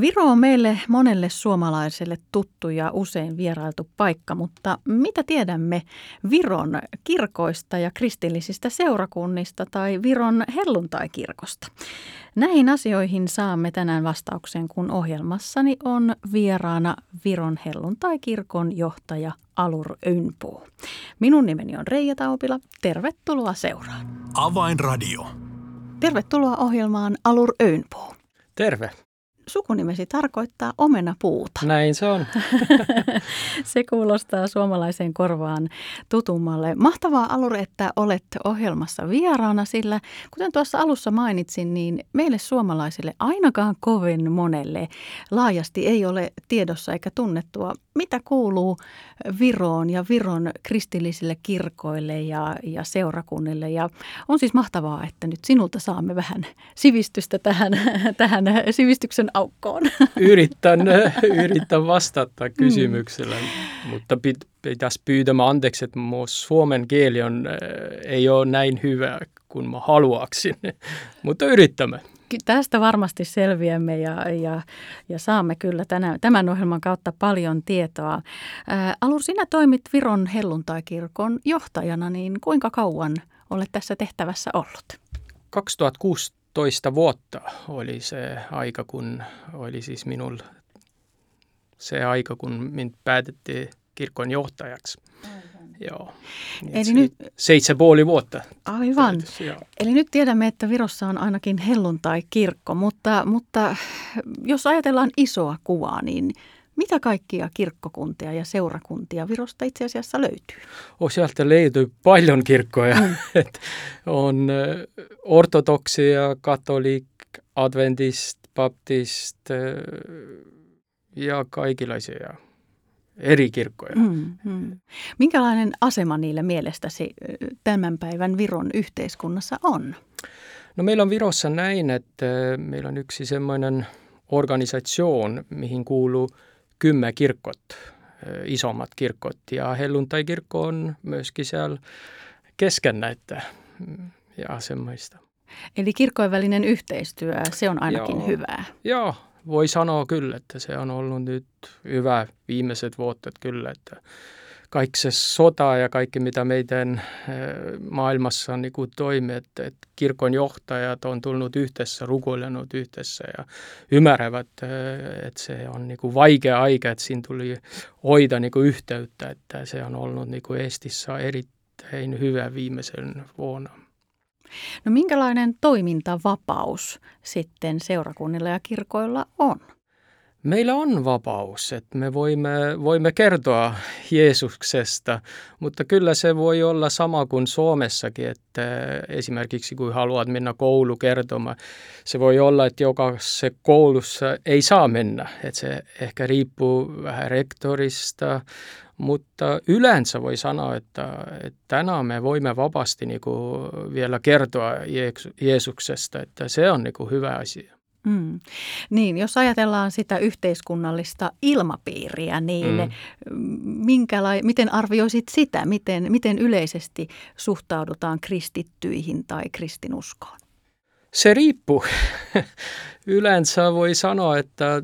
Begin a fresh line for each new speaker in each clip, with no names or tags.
Viro on meille monelle suomalaiselle tuttu ja usein vierailtu paikka, mutta mitä tiedämme Viron kirkoista ja kristillisistä seurakunnista tai Viron helluntai-kirkosta? Näihin asioihin saamme tänään vastauksen, kun ohjelmassani on vieraana Viron helluntai-kirkon johtaja Alur Ynpuu. Minun nimeni on Reija Taupila. Tervetuloa seuraan.
Avainradio.
Tervetuloa ohjelmaan Alur Öynpuu.
Terve
sukunimesi tarkoittaa omenapuuta.
Näin se on.
se kuulostaa suomalaiseen korvaan tutummalle. Mahtavaa Aluri, että olet ohjelmassa vieraana, sillä kuten tuossa alussa mainitsin, niin meille suomalaisille ainakaan kovin monelle laajasti ei ole tiedossa eikä tunnettua, mitä kuuluu Viroon ja Viron kristillisille kirkoille ja, ja seurakunnille. Ja on siis mahtavaa, että nyt sinulta saamme vähän sivistystä tähän, tähän sivistyksen aukkoon.
Yritän, yritän vastata kysymykselle, mm. mutta pit, pitäisi pyytämään anteeksi, että suomen kieli on, ei ole näin hyvä kuin mä haluaksin, mutta yrittämme
tästä varmasti selviämme ja, ja, ja saamme kyllä tänä, tämän ohjelman kautta paljon tietoa. Ää, Alur, sinä toimit Viron helluntaikirkon johtajana, niin kuinka kauan olet tässä tehtävässä ollut?
2016 vuotta oli se aika, kun oli siis minulla se aika, kun minut päätettiin kirkon johtajaksi. Joo. Niin Eli nyt, seitsemän puoli vuotta.
Aivan. Täytyisi, Eli nyt tiedämme, että Virossa on ainakin helluntai-kirkko, mutta, mutta jos ajatellaan isoa kuvaa, niin mitä kaikkia kirkkokuntia ja seurakuntia Virosta itse asiassa löytyy?
Oh, sieltä löytyy paljon kirkkoja. Mm. on ortodoksia, katolik, adventist, baptist ja kaikenlaisia eri kirkkoja. Mm, mm.
Minkälainen asema niillä mielestäsi tämän päivän Viron yhteiskunnassa on?
No meillä on Virossa näin, että meillä on yksi semmoinen organisation, mihin kuuluu kymmenen kirkot, isommat kirkot. Ja helluntai-kirkko on myöskin siellä kesken näitä mm, ja semmoista.
Eli kirkkojen välinen yhteistyö, se on ainakin
Joo.
hyvää.
Joo, voi sanoa kyllä, että se on ollut nyt hyvä viimeiset vuodet kyllä, että kaikki se sota ja kaikki mitä meidän eh, maailmassa niin kuin toimi, että, että kirkon johtajat on tullut yhdessä, rukoilenut yhdessä ja ymmärrävät, eh, että se on niin kuin vaikea aika, että siinä tuli hoida niin kuin yhteyttä, että se on ollut niin kuin Estissä erittäin hyvä viimeisen vuonna.
No minkälainen toimintavapaus sitten seurakunnilla ja kirkoilla on?
Meillä on vapaus, että me voimme, voimme kertoa Jeesuksesta, mutta kyllä se voi olla sama kuin Suomessakin, että esimerkiksi kun haluat mennä koulu kertomaan, se voi olla, että joka se koulussa ei saa mennä, että se ehkä riippuu vähän rektorista, mutta yleensä voi sanoa, että, että tänään me voimme vapaasti niin kuin vielä kertoa Jeesuksesta, että se on niin kuin hyvä asia.
Mm. Niin, jos ajatellaan sitä yhteiskunnallista ilmapiiriä, niin mm. minkälai, miten arvioisit sitä, miten, miten yleisesti suhtaudutaan kristittyihin tai kristinuskoon?
Se riippuu. Yleensä voi sanoa, että,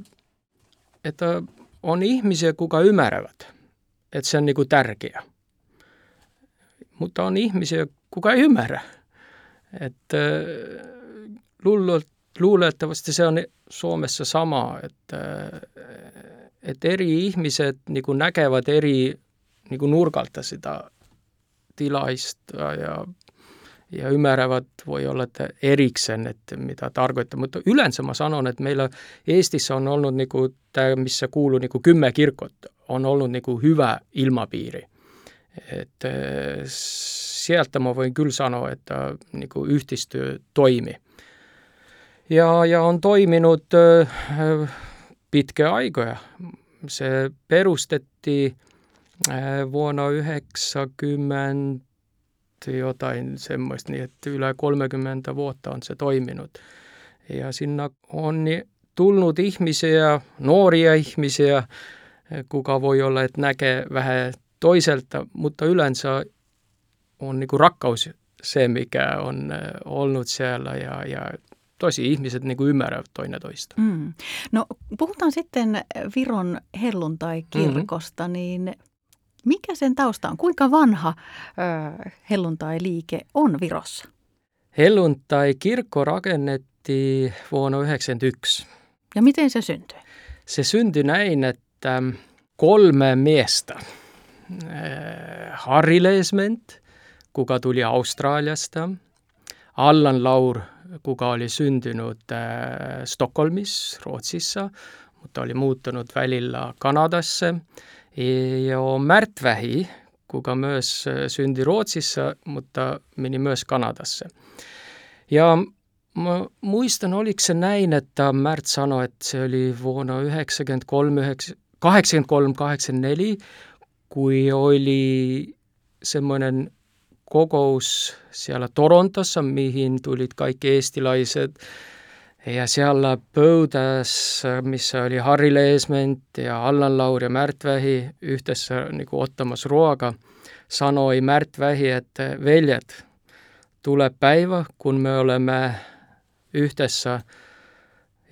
että on ihmisiä, kuka ymmärrävät että se on niin kuin tärkeä. Mutta on ihmisiä, kuka ei ymmärrä. Että äh, luulettavasti se on Suomessa sama, että, että eri ihmiset niin kuin näkevät eri niin kuin nurkalta sitä tilaista ja, ja ymmärrävät, voi olla että erikseen, että mitä tarkoittaa. Mutta yleensä mä sanon, että meillä Eestissä on ollut niin kuin, tämä, missä kuuluu niin kuin kymmenen kirkot, on ollut niin kuin hyvä ilmapiiri. Et, sieltä mä voin kyllä sanoa, että niin kuin yhteistyö toimi. Ja, ja on toiminut pitkä aikoja. Se perustettiin vuonna 90 jotain semmoista, niin että yli 30 vuotta on se toiminut. Ja sinne on tullut ihmisiä, nuoria ihmisiä, kuka voi olla, että näkee vähän toiselta, mutta yleensä on niin kuin rakkaus se, mikä on ollut siellä ja, ja tosi ihmiset niin kuin ymmärrävät toinen toista.
Mm. No puhutaan sitten Viron helluntai-kirkosta, mm-hmm. niin mikä sen tausta on? Kuinka vanha äh, helluntai-liike on Virossa?
Helluntai-kirkko rakennettiin vuonna 1991.
Ja miten se syntyi?
Se syntyi näin, että kolme miestä, Harri Leesment, kuka tuli Australiasta, Allan Laur, kuka oli syntynyt Stockholmis, Ruotsissa, mutta oli muuttunut välillä Kanadasse, ja Märt Vähi, kuka myös syntyi Ruotsissa, mutta meni myös Kanadasse. Ja mä muistan, oliko se näin, että Märt sanoi, että se oli vuonna 83-84, kun oli semmoinen kokous siellä Torontossa, mihin tulit kaikki eestilaiset. Ja siellä pöydässä, missä oli Harri Leesment ja Allan Lauri ja Märt Vähi yhdessä niin ottamassa ruoka, sanoi Märt Vähi, että veljet, tulee päivä, kun me olemme yhdessä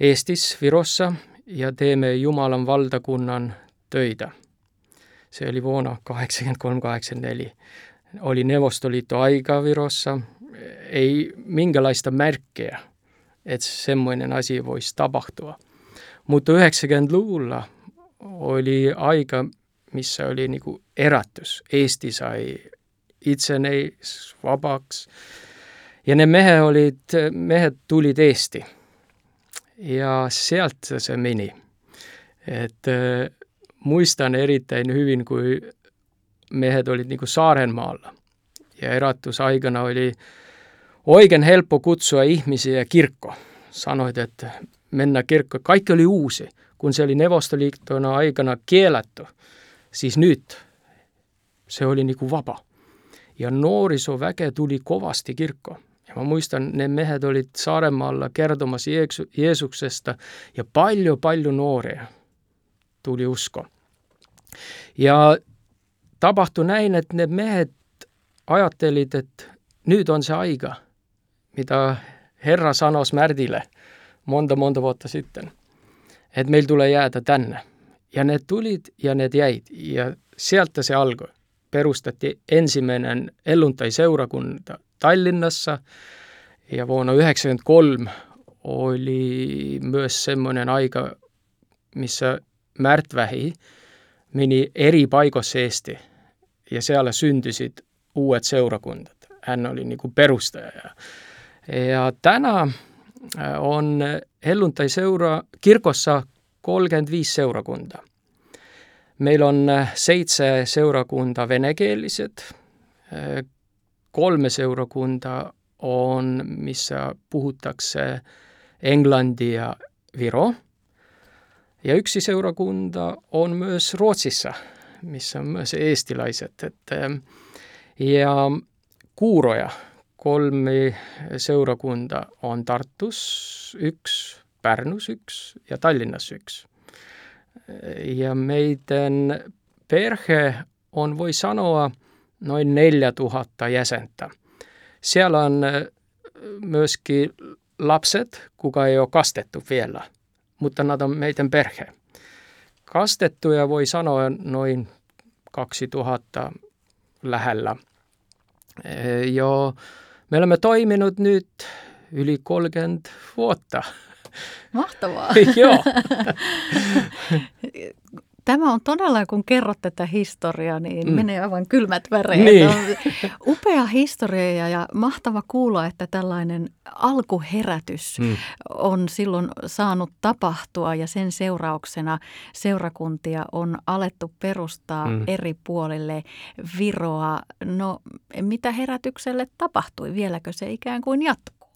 Eestis, Virossa ja teemme Jumalan valtakunnan töitä. Se oli vuonna 1983-1984. Oli Neuvostoliitto aika Virossa. Ei minkälaista merkkejä, että semmoinen asia voisi tapahtua. Mutta 90-luvulla oli aika, missä oli niinku erätys. Eesti sai itsenäis vapaaksi. Ja ne mehe olid, mehed tulid Eesti. Ja sealt se meni. Et äh, muistan erittäin hyvin, kun mehed olid niinku Saarenmaalla. Ja eratusaikana oli oikein helppo kutsua ihmisiä kirkko. Sanoit, että mennä kirkko. Kaikki oli uusi. Kun se oli Neuvostoliittona aikana kielletty, siis nyt se oli niinku vapa ja nuorisoväke tuli kovasti kirkkoon. Ja mä muistan, ne mehed olid Saaremaalla kertomassa Jeesu, Jeesuksesta ja paljon nuoria tuli usko. Ja tapahtui näin, että ne mehed ajattelivat, että nyt on se aika, mitä Herra sanoi Märdille monta, monta vuotta sitten, että meillä tulee jäädä tänne. Ja ne tulit ja ne jäit ja sieltä se alkoi perustettiin ensimmäinen elluntai-seurakunta Tallinnassa ja vuonna 1993 oli myös semmoinen aika, missä Märtvähi meni eri paikoissa Eesti ja siellä syntyisit uudet seurakuntat. Hän oli niin kuin perustaja. Ja tänä on helluntai-seura kirkossa 35 seurakuntaa. Meillä on äh, seitse seurakunta venekeelliset, äh, kolme seurakunta on, missä puhutakse englanti ja viro. Ja yksi seurakunta on myös Ruotsissa, missä on myös eestilaiset. Että, ähm, ja kuuroja, kolme seurakunta on Tartus yksi, Pärnus yksi ja Tallinnas yksi ja meidän perhe on, voi sanoa, noin 4000 jäsentä. Siellä on myöskin lapset, kuka ei ole kastettu vielä, mutta nämä on meidän perhe. Kastettuja voi sanoa noin 2000 lähellä. Äh, jo me olemme toiminut nyt yli 30 vuotta
Mahtavaa.
Joo.
Tämä on todella, kun kerrot tätä historiaa, niin mm. menee aivan kylmät väreet.
Niin.
On upea historia ja mahtava kuulla, että tällainen alkuherätys mm. on silloin saanut tapahtua ja sen seurauksena seurakuntia on alettu perustaa mm. eri puolille Viroa. No mitä herätykselle tapahtui? Vieläkö se ikään kuin jatkuu?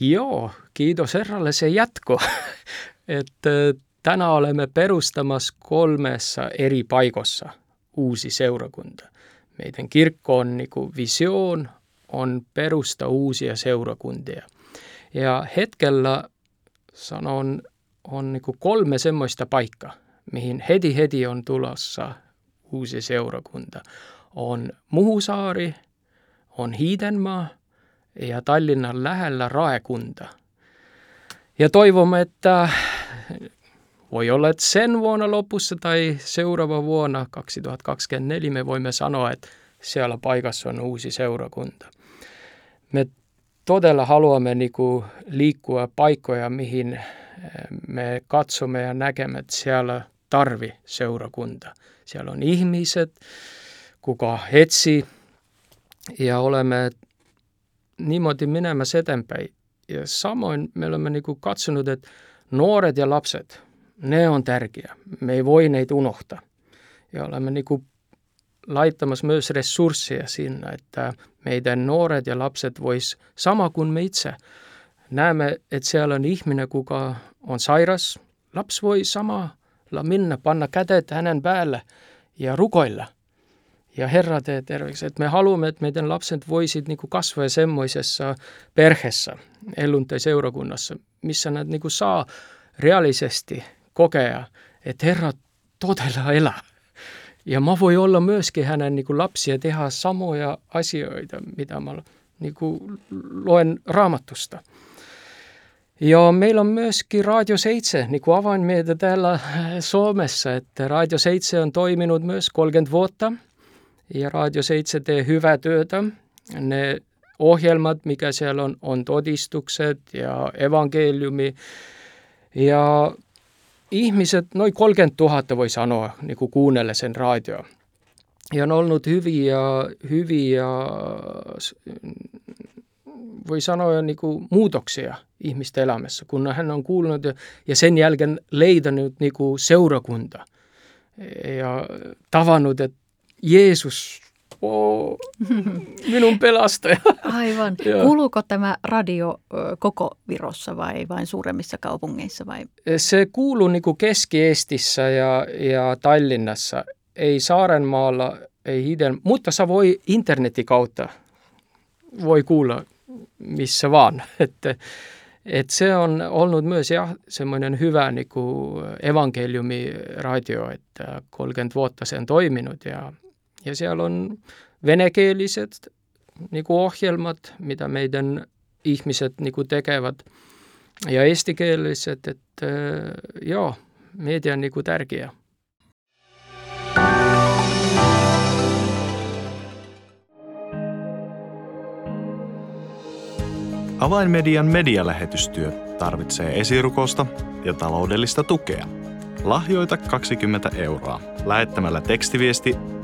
Joo, kiitos herralle se jatko. että tänä olemme perustamassa kolmessa eri paikossa uusi seurakunta. Meidän kirkko on kuin visioon, on perusta uusia seurakuntia. Ja hetkellä sanon, on niin kuin kolme semmoista paikkaa, mihin heti-heti on tulossa uusi seurakunta, on Muhusaari, on Hiidenmaa ja Tallinnan lähellä Raekunta. Ja toivomme, että voi olla, että sen vuonna lopussa tai seuraava vuonna 2024 me voimme sanoa, että siellä paikassa on uusi seurakunta. Me todella haluamme niin kuin liikkua paikkoja, mihin eh, me katsomme ja näkemme, että siellä tarvi seurakunta. Siellä on ihmiset, kuka etsii ja olemme niimoodi menemässä eteenpäin. Ja samoin me olemme niin kuin katsonut, että nuoret ja lapset, ne on tärkeä. Me ei voi neitä unohtaa. Ja olemme niin kuin laittamassa myös resursseja sinne, että meidän nuoret ja lapset vois sama kuin me itse. Näemme, että siellä on ihminen, kuka on sairas. Lapsi voi samalla minna, panna kädet hänen päälle ja rukoilla. Ja Herra tee terveeksi. Että me haluamme, että meidän lapset voisit niin kuin kasvaa semmoisessa perheessä, seurakunnassa, missä ne niin kuin saa reaalisesti kokea, että Herra todella elää. Ja mä voi olla myöskin hänen niin kuin lapsia tehdä samoja asioita, mitä mä niin kuin luen raamatusta. Ja meillä on myöskin Radio 7, niin kuin avain meitä täällä Suomessa, että Radio 7 on toiminut myös 30 vuotta ja Radio 7 tee hyvää työtä. Ne ohjelmat, mikä siellä on, on todistukset ja evankeliumi ja ihmiset, noin 30 000 voi sanoa, niin kuin kuunnelle sen radio. Ja on ollut hyviä, hyviä voi sanoa niin kuin muutoksia ihmisten elämässä, kun hän on kuullut ja sen jälkeen leidannut niin kuin seurakunta ja tavannut, että Jeesus oh, minun pelastaja.
Aivan. Kuuluuko tämä radio koko Virossa vai vain suuremmissa kaupungeissa? Vai?
Se kuuluu niin Keski-Estissä ja, ja Tallinnassa, ei Saarenmaalla, ei Hiden, mutta se voi internetin kautta voi kuulla missä vaan. Että, et se on ollut myös ja, semmoinen hyvä niin kuin evankeliumiradio, että 30 vuotta se on toiminut ja, ja siellä on venekieliset niin kuin ohjelmat, mitä meidän ihmiset niin kuin tekevät ja estikieliset, että joo, media on niin kuin tärkeä.
Avainmedian medialähetystyö tarvitsee esirukosta ja taloudellista tukea. Lahjoita 20 euroa lähettämällä tekstiviesti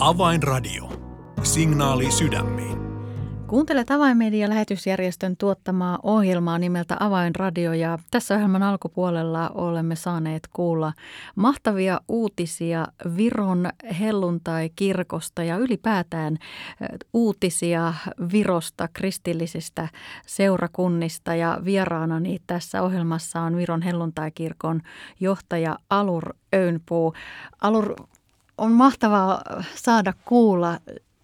Avainradio. Signaali sydämiin.
Kuuntelet Avainmedia-lähetysjärjestön tuottamaa ohjelmaa nimeltä Avainradio ja tässä ohjelman alkupuolella olemme saaneet kuulla mahtavia uutisia Viron helluntai-kirkosta ja ylipäätään uutisia Virosta kristillisistä seurakunnista ja vieraanani tässä ohjelmassa on Viron helluntai-kirkon johtaja Alur Öynpuu. Alur, on mahtavaa saada kuulla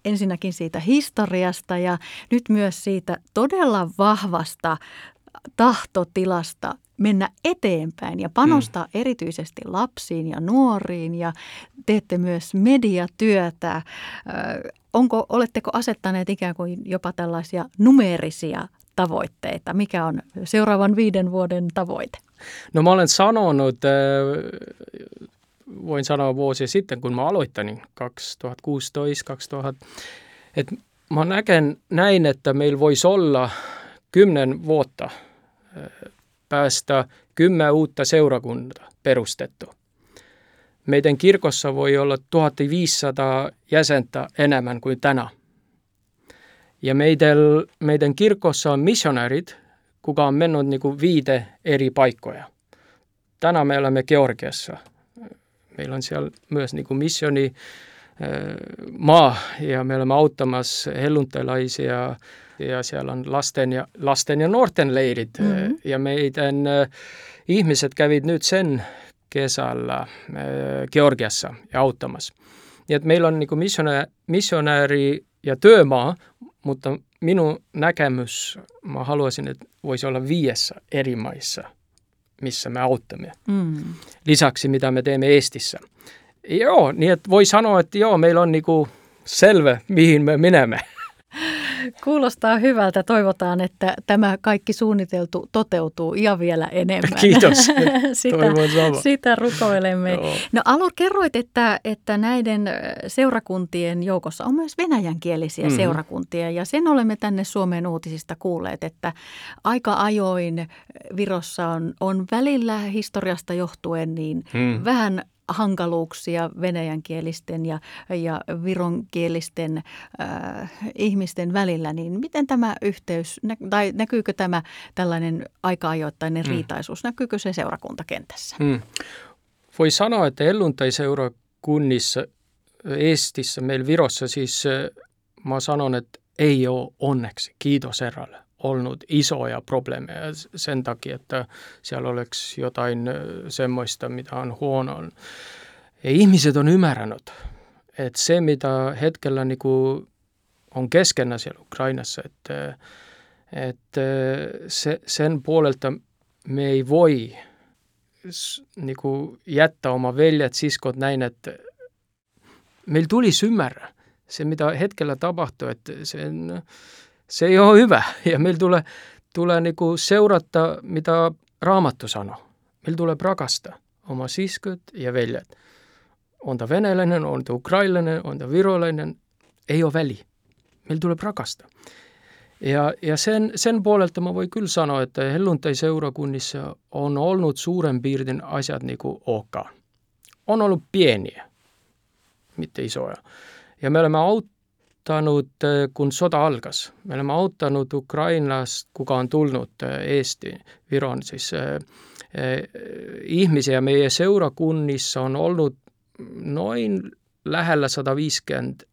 ensinnäkin siitä historiasta ja nyt myös siitä todella vahvasta tahtotilasta mennä eteenpäin ja panostaa hmm. erityisesti lapsiin ja nuoriin ja teette myös mediatyötä. Onko, oletteko asettaneet ikään kuin jopa tällaisia numeerisia tavoitteita? Mikä on seuraavan viiden vuoden tavoite?
No mä olen sanonut voin sanoa vuosia sitten, kun mä aloittanut 2016, 2000, että mä näken näin, että meillä voisi olla kymmenen vuotta päästä kymmenen uutta seurakuntaa perustettu. Meidän kirkossa voi olla 1500 jäsentä enemmän kuin tänä. Ja meidän, meidän kirkossa on missionärit kuka on mennyt niin kuin viide eri paikkoja. Tänään me olemme Georgiassa. Meillä on siellä myös niin kuin missioni maa ja me olemme auttamassa helluntalaisia ja siellä on lasten ja, lasten ja nuorten leirit mm-hmm. ja meidän ihmiset kävivät nyt sen kesällä Georgiassa ja auttamassa. Niin että meillä on niin missionääri ja työmaa, mutta minun näkemys, mä haluaisin, että voisi olla viiessä eri maissa, missä me auttamme. Mm. Lisäksi mitä me teemme Estissä. Joo, niin että voi sanoa, että joo, meillä on niinku selvä, mihin me menemme.
Kuulostaa hyvältä. Toivotaan, että tämä kaikki suunniteltu toteutuu ja vielä enemmän.
Kiitos.
sitä, sitä rukoilemme. Joo. No Alur, kerroit, että, että näiden seurakuntien joukossa on myös venäjänkielisiä mm-hmm. seurakuntia. Ja sen olemme tänne Suomen uutisista kuulleet, että aika ajoin Virossa on, on välillä historiasta johtuen niin mm. vähän hankaluuksia venäjänkielisten ja, ja vironkielisten äh, ihmisten välillä, niin miten tämä yhteys, tai näkyykö tämä tällainen aika-ajoittainen mm. riitaisuus, näkyykö se seurakuntakentässä? Mm.
Voi sanoa, että helluntai-seurakunnissa Estissä, meillä Virossa siis, mä sanon, että ei ole onneksi, kiitos Herralle ollut isoja probleemeja sen takia, että siellä oleks jotain semmoista, mitä on huono. Ja ihmiset on ymmärtänyt, että se, mitä hetkellä niin kuin on keskenä siellä Ukrainassa, että, että se, sen puolelta me ei voi niin kuin jättää oma veljet, siskot näin, että meillä tulisi ymmärrä se, mitä hetkellä tapahtuu, että sen, se ei ole hyvä. Ja meillä tulee, tulee niinku seurata, mitä Raamattu sanoo. Meillä tulee rakastaa oma siskot ja veljet. On ta venäläinen, on ta ukrainalainen, on ta virolainen, ei ole väli. Meillä tulee rakastaa. Ja, ja sen, sen puolelta mä voin kyllä sanoa, että helluntai-seurakunnissa on ollut suuren piirtein asiat niin kuin ok. On ollut pieniä, mitte isoja. Ja me olemme aut, auttanut, eh, kun sota algas, me oleme autanud Ukrainast, kuka on tulnud eh, Eesti, Viron siis eh, ihmisi ja meie seurakunnissa on olnud noin lähellä 150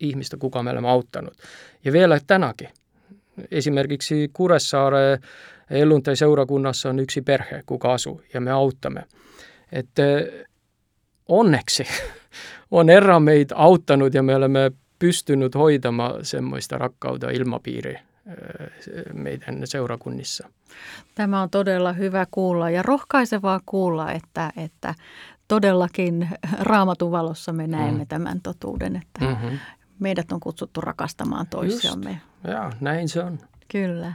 ihmistä, kuka me oleme auttanut. Ja vielä tänäkin. Esimerkiksi Kuressaare Elluntai seurakunnassa on yksi perhe, kuka asuu ja me auttamme. Että onneksi on Herra meitä auttanut ja me olemme pystynyt hoitamaan semmoista rakkautta ilmapiiriä meidän seurakunnissa.
Tämä on todella hyvä kuulla ja rohkaisevaa kuulla, että, että todellakin raamatun valossa me näemme mm. tämän totuuden, että mm-hmm. meidät on kutsuttu rakastamaan toisiamme. Just.
Ja, näin se on.
Kyllä.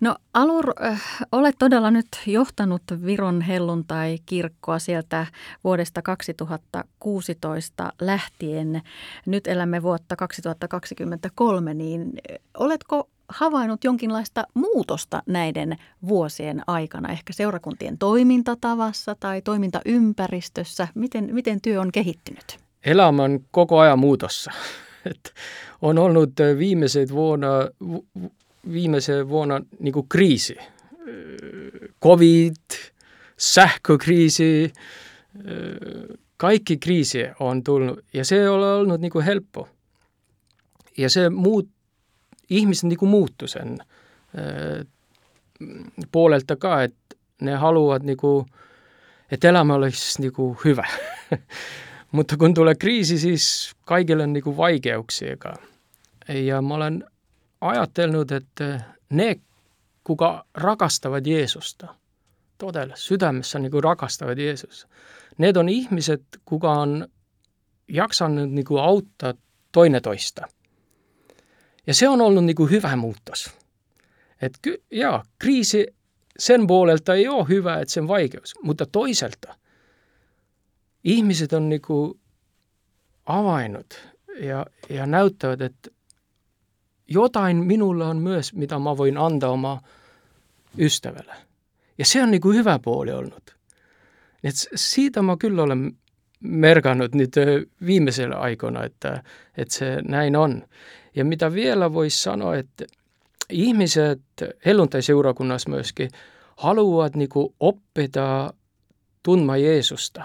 No Alur, äh, olet todella nyt johtanut Viron helluntai-kirkkoa sieltä vuodesta 2016 lähtien. Nyt elämme vuotta 2023, niin äh, oletko havainnut jonkinlaista muutosta näiden vuosien aikana, ehkä seurakuntien toimintatavassa tai toimintaympäristössä? Miten, miten työ on kehittynyt?
Elämä on koko ajan muutossa. Et on ollut äh, viimeiset vuonna, viimeisen vuonna kuin kriisi. Covid, sähkökriisi, kaikki kriisi on tullut ja se ei ole niin kuin helppo. Ja se muut, ihmiset niin kuin muuttui sen puolelta ka, että ne haluavat, niin kuin, että elämä olisi niin kuin hyvä. Mutta kun tulee kriisi, siis kaikille on niin kuin vaikeuksia. Ja mä olen ajatellut, että ne, kuka rakastavat Jeesusta, todella sydämessä niin kuin rakastavat Jeesusta, ne on ihmiset, kuka on kuin auttaa toinen toista. Ja se on ollut niin kuin hyvä muutos. Että ky, jaa, kriisi sen puolelta ei ole hyvä, että sen vaikeus, mutta toiselta ihmiset on niin kuin avainnut ja, ja näyttävät, että jotain minulla on myös, mitä mä voin antaa oma ystävälle. Ja se on niin kuin hyvä puoli ollut. Et siitä mä kyllä olen merkannut nyt viimeisellä aikoina, että, että se näin on. Ja mitä vielä voisi sanoa, että, ihmiset helluntai-seurakunnas myöskin haluavad niinku oppida tundma Jeesusta.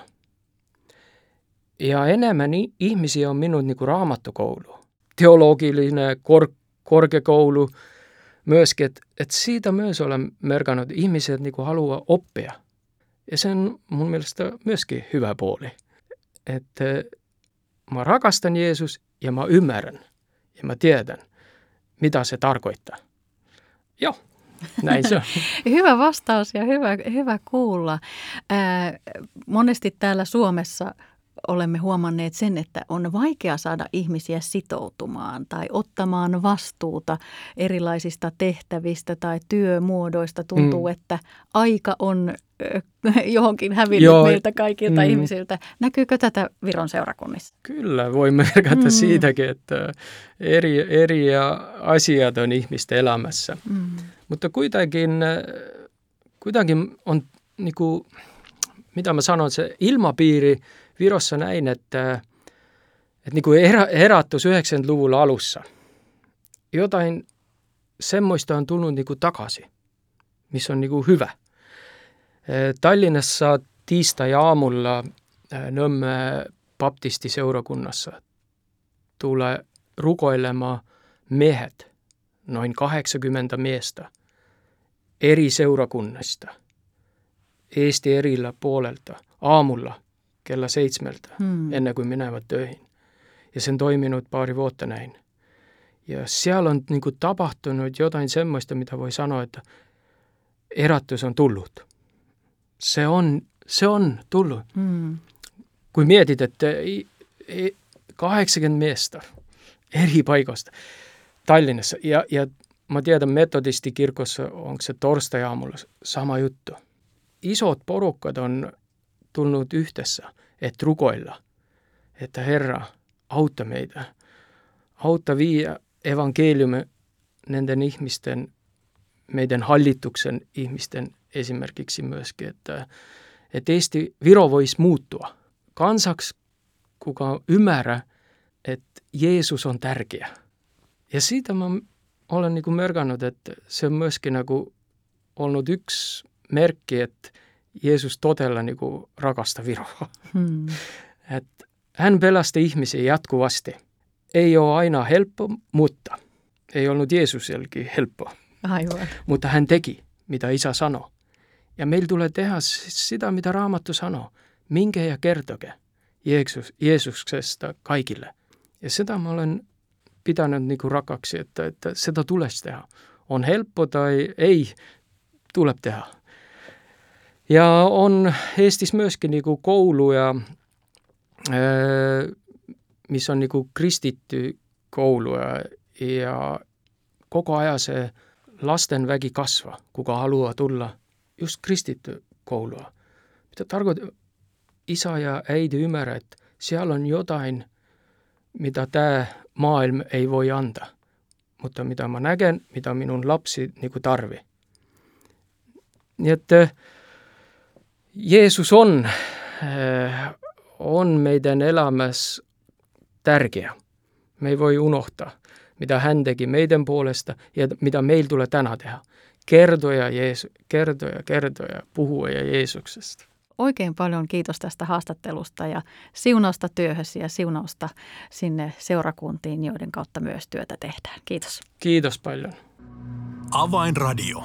Ja enemmän ihmisiä on minun niinku raamatukoulu, teologillinen kor, korkeakoulu myöskin, että et siitä myös olen merkannut, että ihmiset niinku haluaa oppia. Ja se on mun mielestä myöskin hyvä puoli. Että mä rakastan Jeesus ja mä ymmärrän ja mä tiedän, mitä se tarkoittaa. Joo, näin se on.
hyvä vastaus ja hyvä, hyvä kuulla. Ää, monesti täällä Suomessa olemme huomanneet sen, että on vaikea saada ihmisiä sitoutumaan tai ottamaan vastuuta erilaisista tehtävistä tai työmuodoista. Tuntuu, mm. että aika on johonkin hävinnyt Joo, meiltä kaikilta mm. ihmisiltä. Näkyykö tätä Viron seurakunnissa?
Kyllä, voi merkata mm. siitäkin, että eri, eri asiat on ihmisten elämässä. Mm. Mutta kuitenkin, kuitenkin on, niin kuin, mitä mä sanon, se ilmapiiri Virossa näin, että, että niin kuin herättus 90-luvulla alussa. Jotain semmoista on tullut niin kuin takaisin, missä on niin kuin hyvä – Tallinnassa tiistai-aamulla Nõmme baptistiseurakunnassa tulee rukoilemaan miehet, noin 80 miestä, eri seurakunnista, Eesti erillä puolelta, aamulla kella seitsemältä, hmm. ennen kuin menevät töihin. Ja sen toiminut pari vuotta näin. Ja siellä on niin kuin, tapahtunut jotain semmoista, mitä voi sanoa, että erattus on tullut se on, se on tullut. Mm. Kun mietit, että 80 miestä eri paikoista Tallinnassa ja, ja mä tiedän metodistikirkossa onko se torstai-aamulla sama juttu. Isot porukat on tullut yhdessä, että rukoilla, että Herra, auta meitä, auta viiä evankeliumi nenden ihmisten, meidän hallituksen ihmisten esimerkiksi myöskin, että, että Eesti Viro voisi muuttua kansaksi, kuka ymmärrä, että Jeesus on tärkeä. Ja siitä mä olen niin merkannut, että se on myöskin niin ollut yksi merkki, että Jeesus todella niin rakasta Viroa. Hmm. Että hän pelasti ihmisiä jatkuvasti. Ei ole aina helppo, mutta ei ollut Jeesus jälkeen helppoa.
Aivan.
Mutta hän teki, mitä isä sanoi. Ja meillä tulee tehdä sitä, mitä Raamattu sanoo. Minkä ja kertoke Jeesus, Jeesuksesta kaikille. Ja sitä mä olen pitänyt niin kuin rakaksi, että, että sitä tulisi tehdä. On helppo tai ei, tule tehdä. Ja on Eestissä myöskin niin kuin kouluja, missä on niin kuin kristitty kouluja ja koko ajan se lasten väki kasvaa, kuka haluaa tulla just kristitty koulua. Mitä tarkoittaa, isä ja äiti ymmärrä, että siellä on jotain, mitä tämä maailma ei voi antaa, mutta mitä mä näen, mitä minun lapsi niin tarvii. Niin että Jeesus on, äh, on meidän elämässä tärkeä. Me ei voi unohtaa, mitä hän teki meidän puolesta ja mitä meillä tulee tänään tehdä kertoja, Jeesu, kertoja, kertoja puhua ja Jeesuksesta.
Oikein paljon kiitos tästä haastattelusta ja siunausta työhösi ja siunausta sinne seurakuntiin, joiden kautta myös työtä tehdään. Kiitos.
Kiitos paljon.
Avainradio.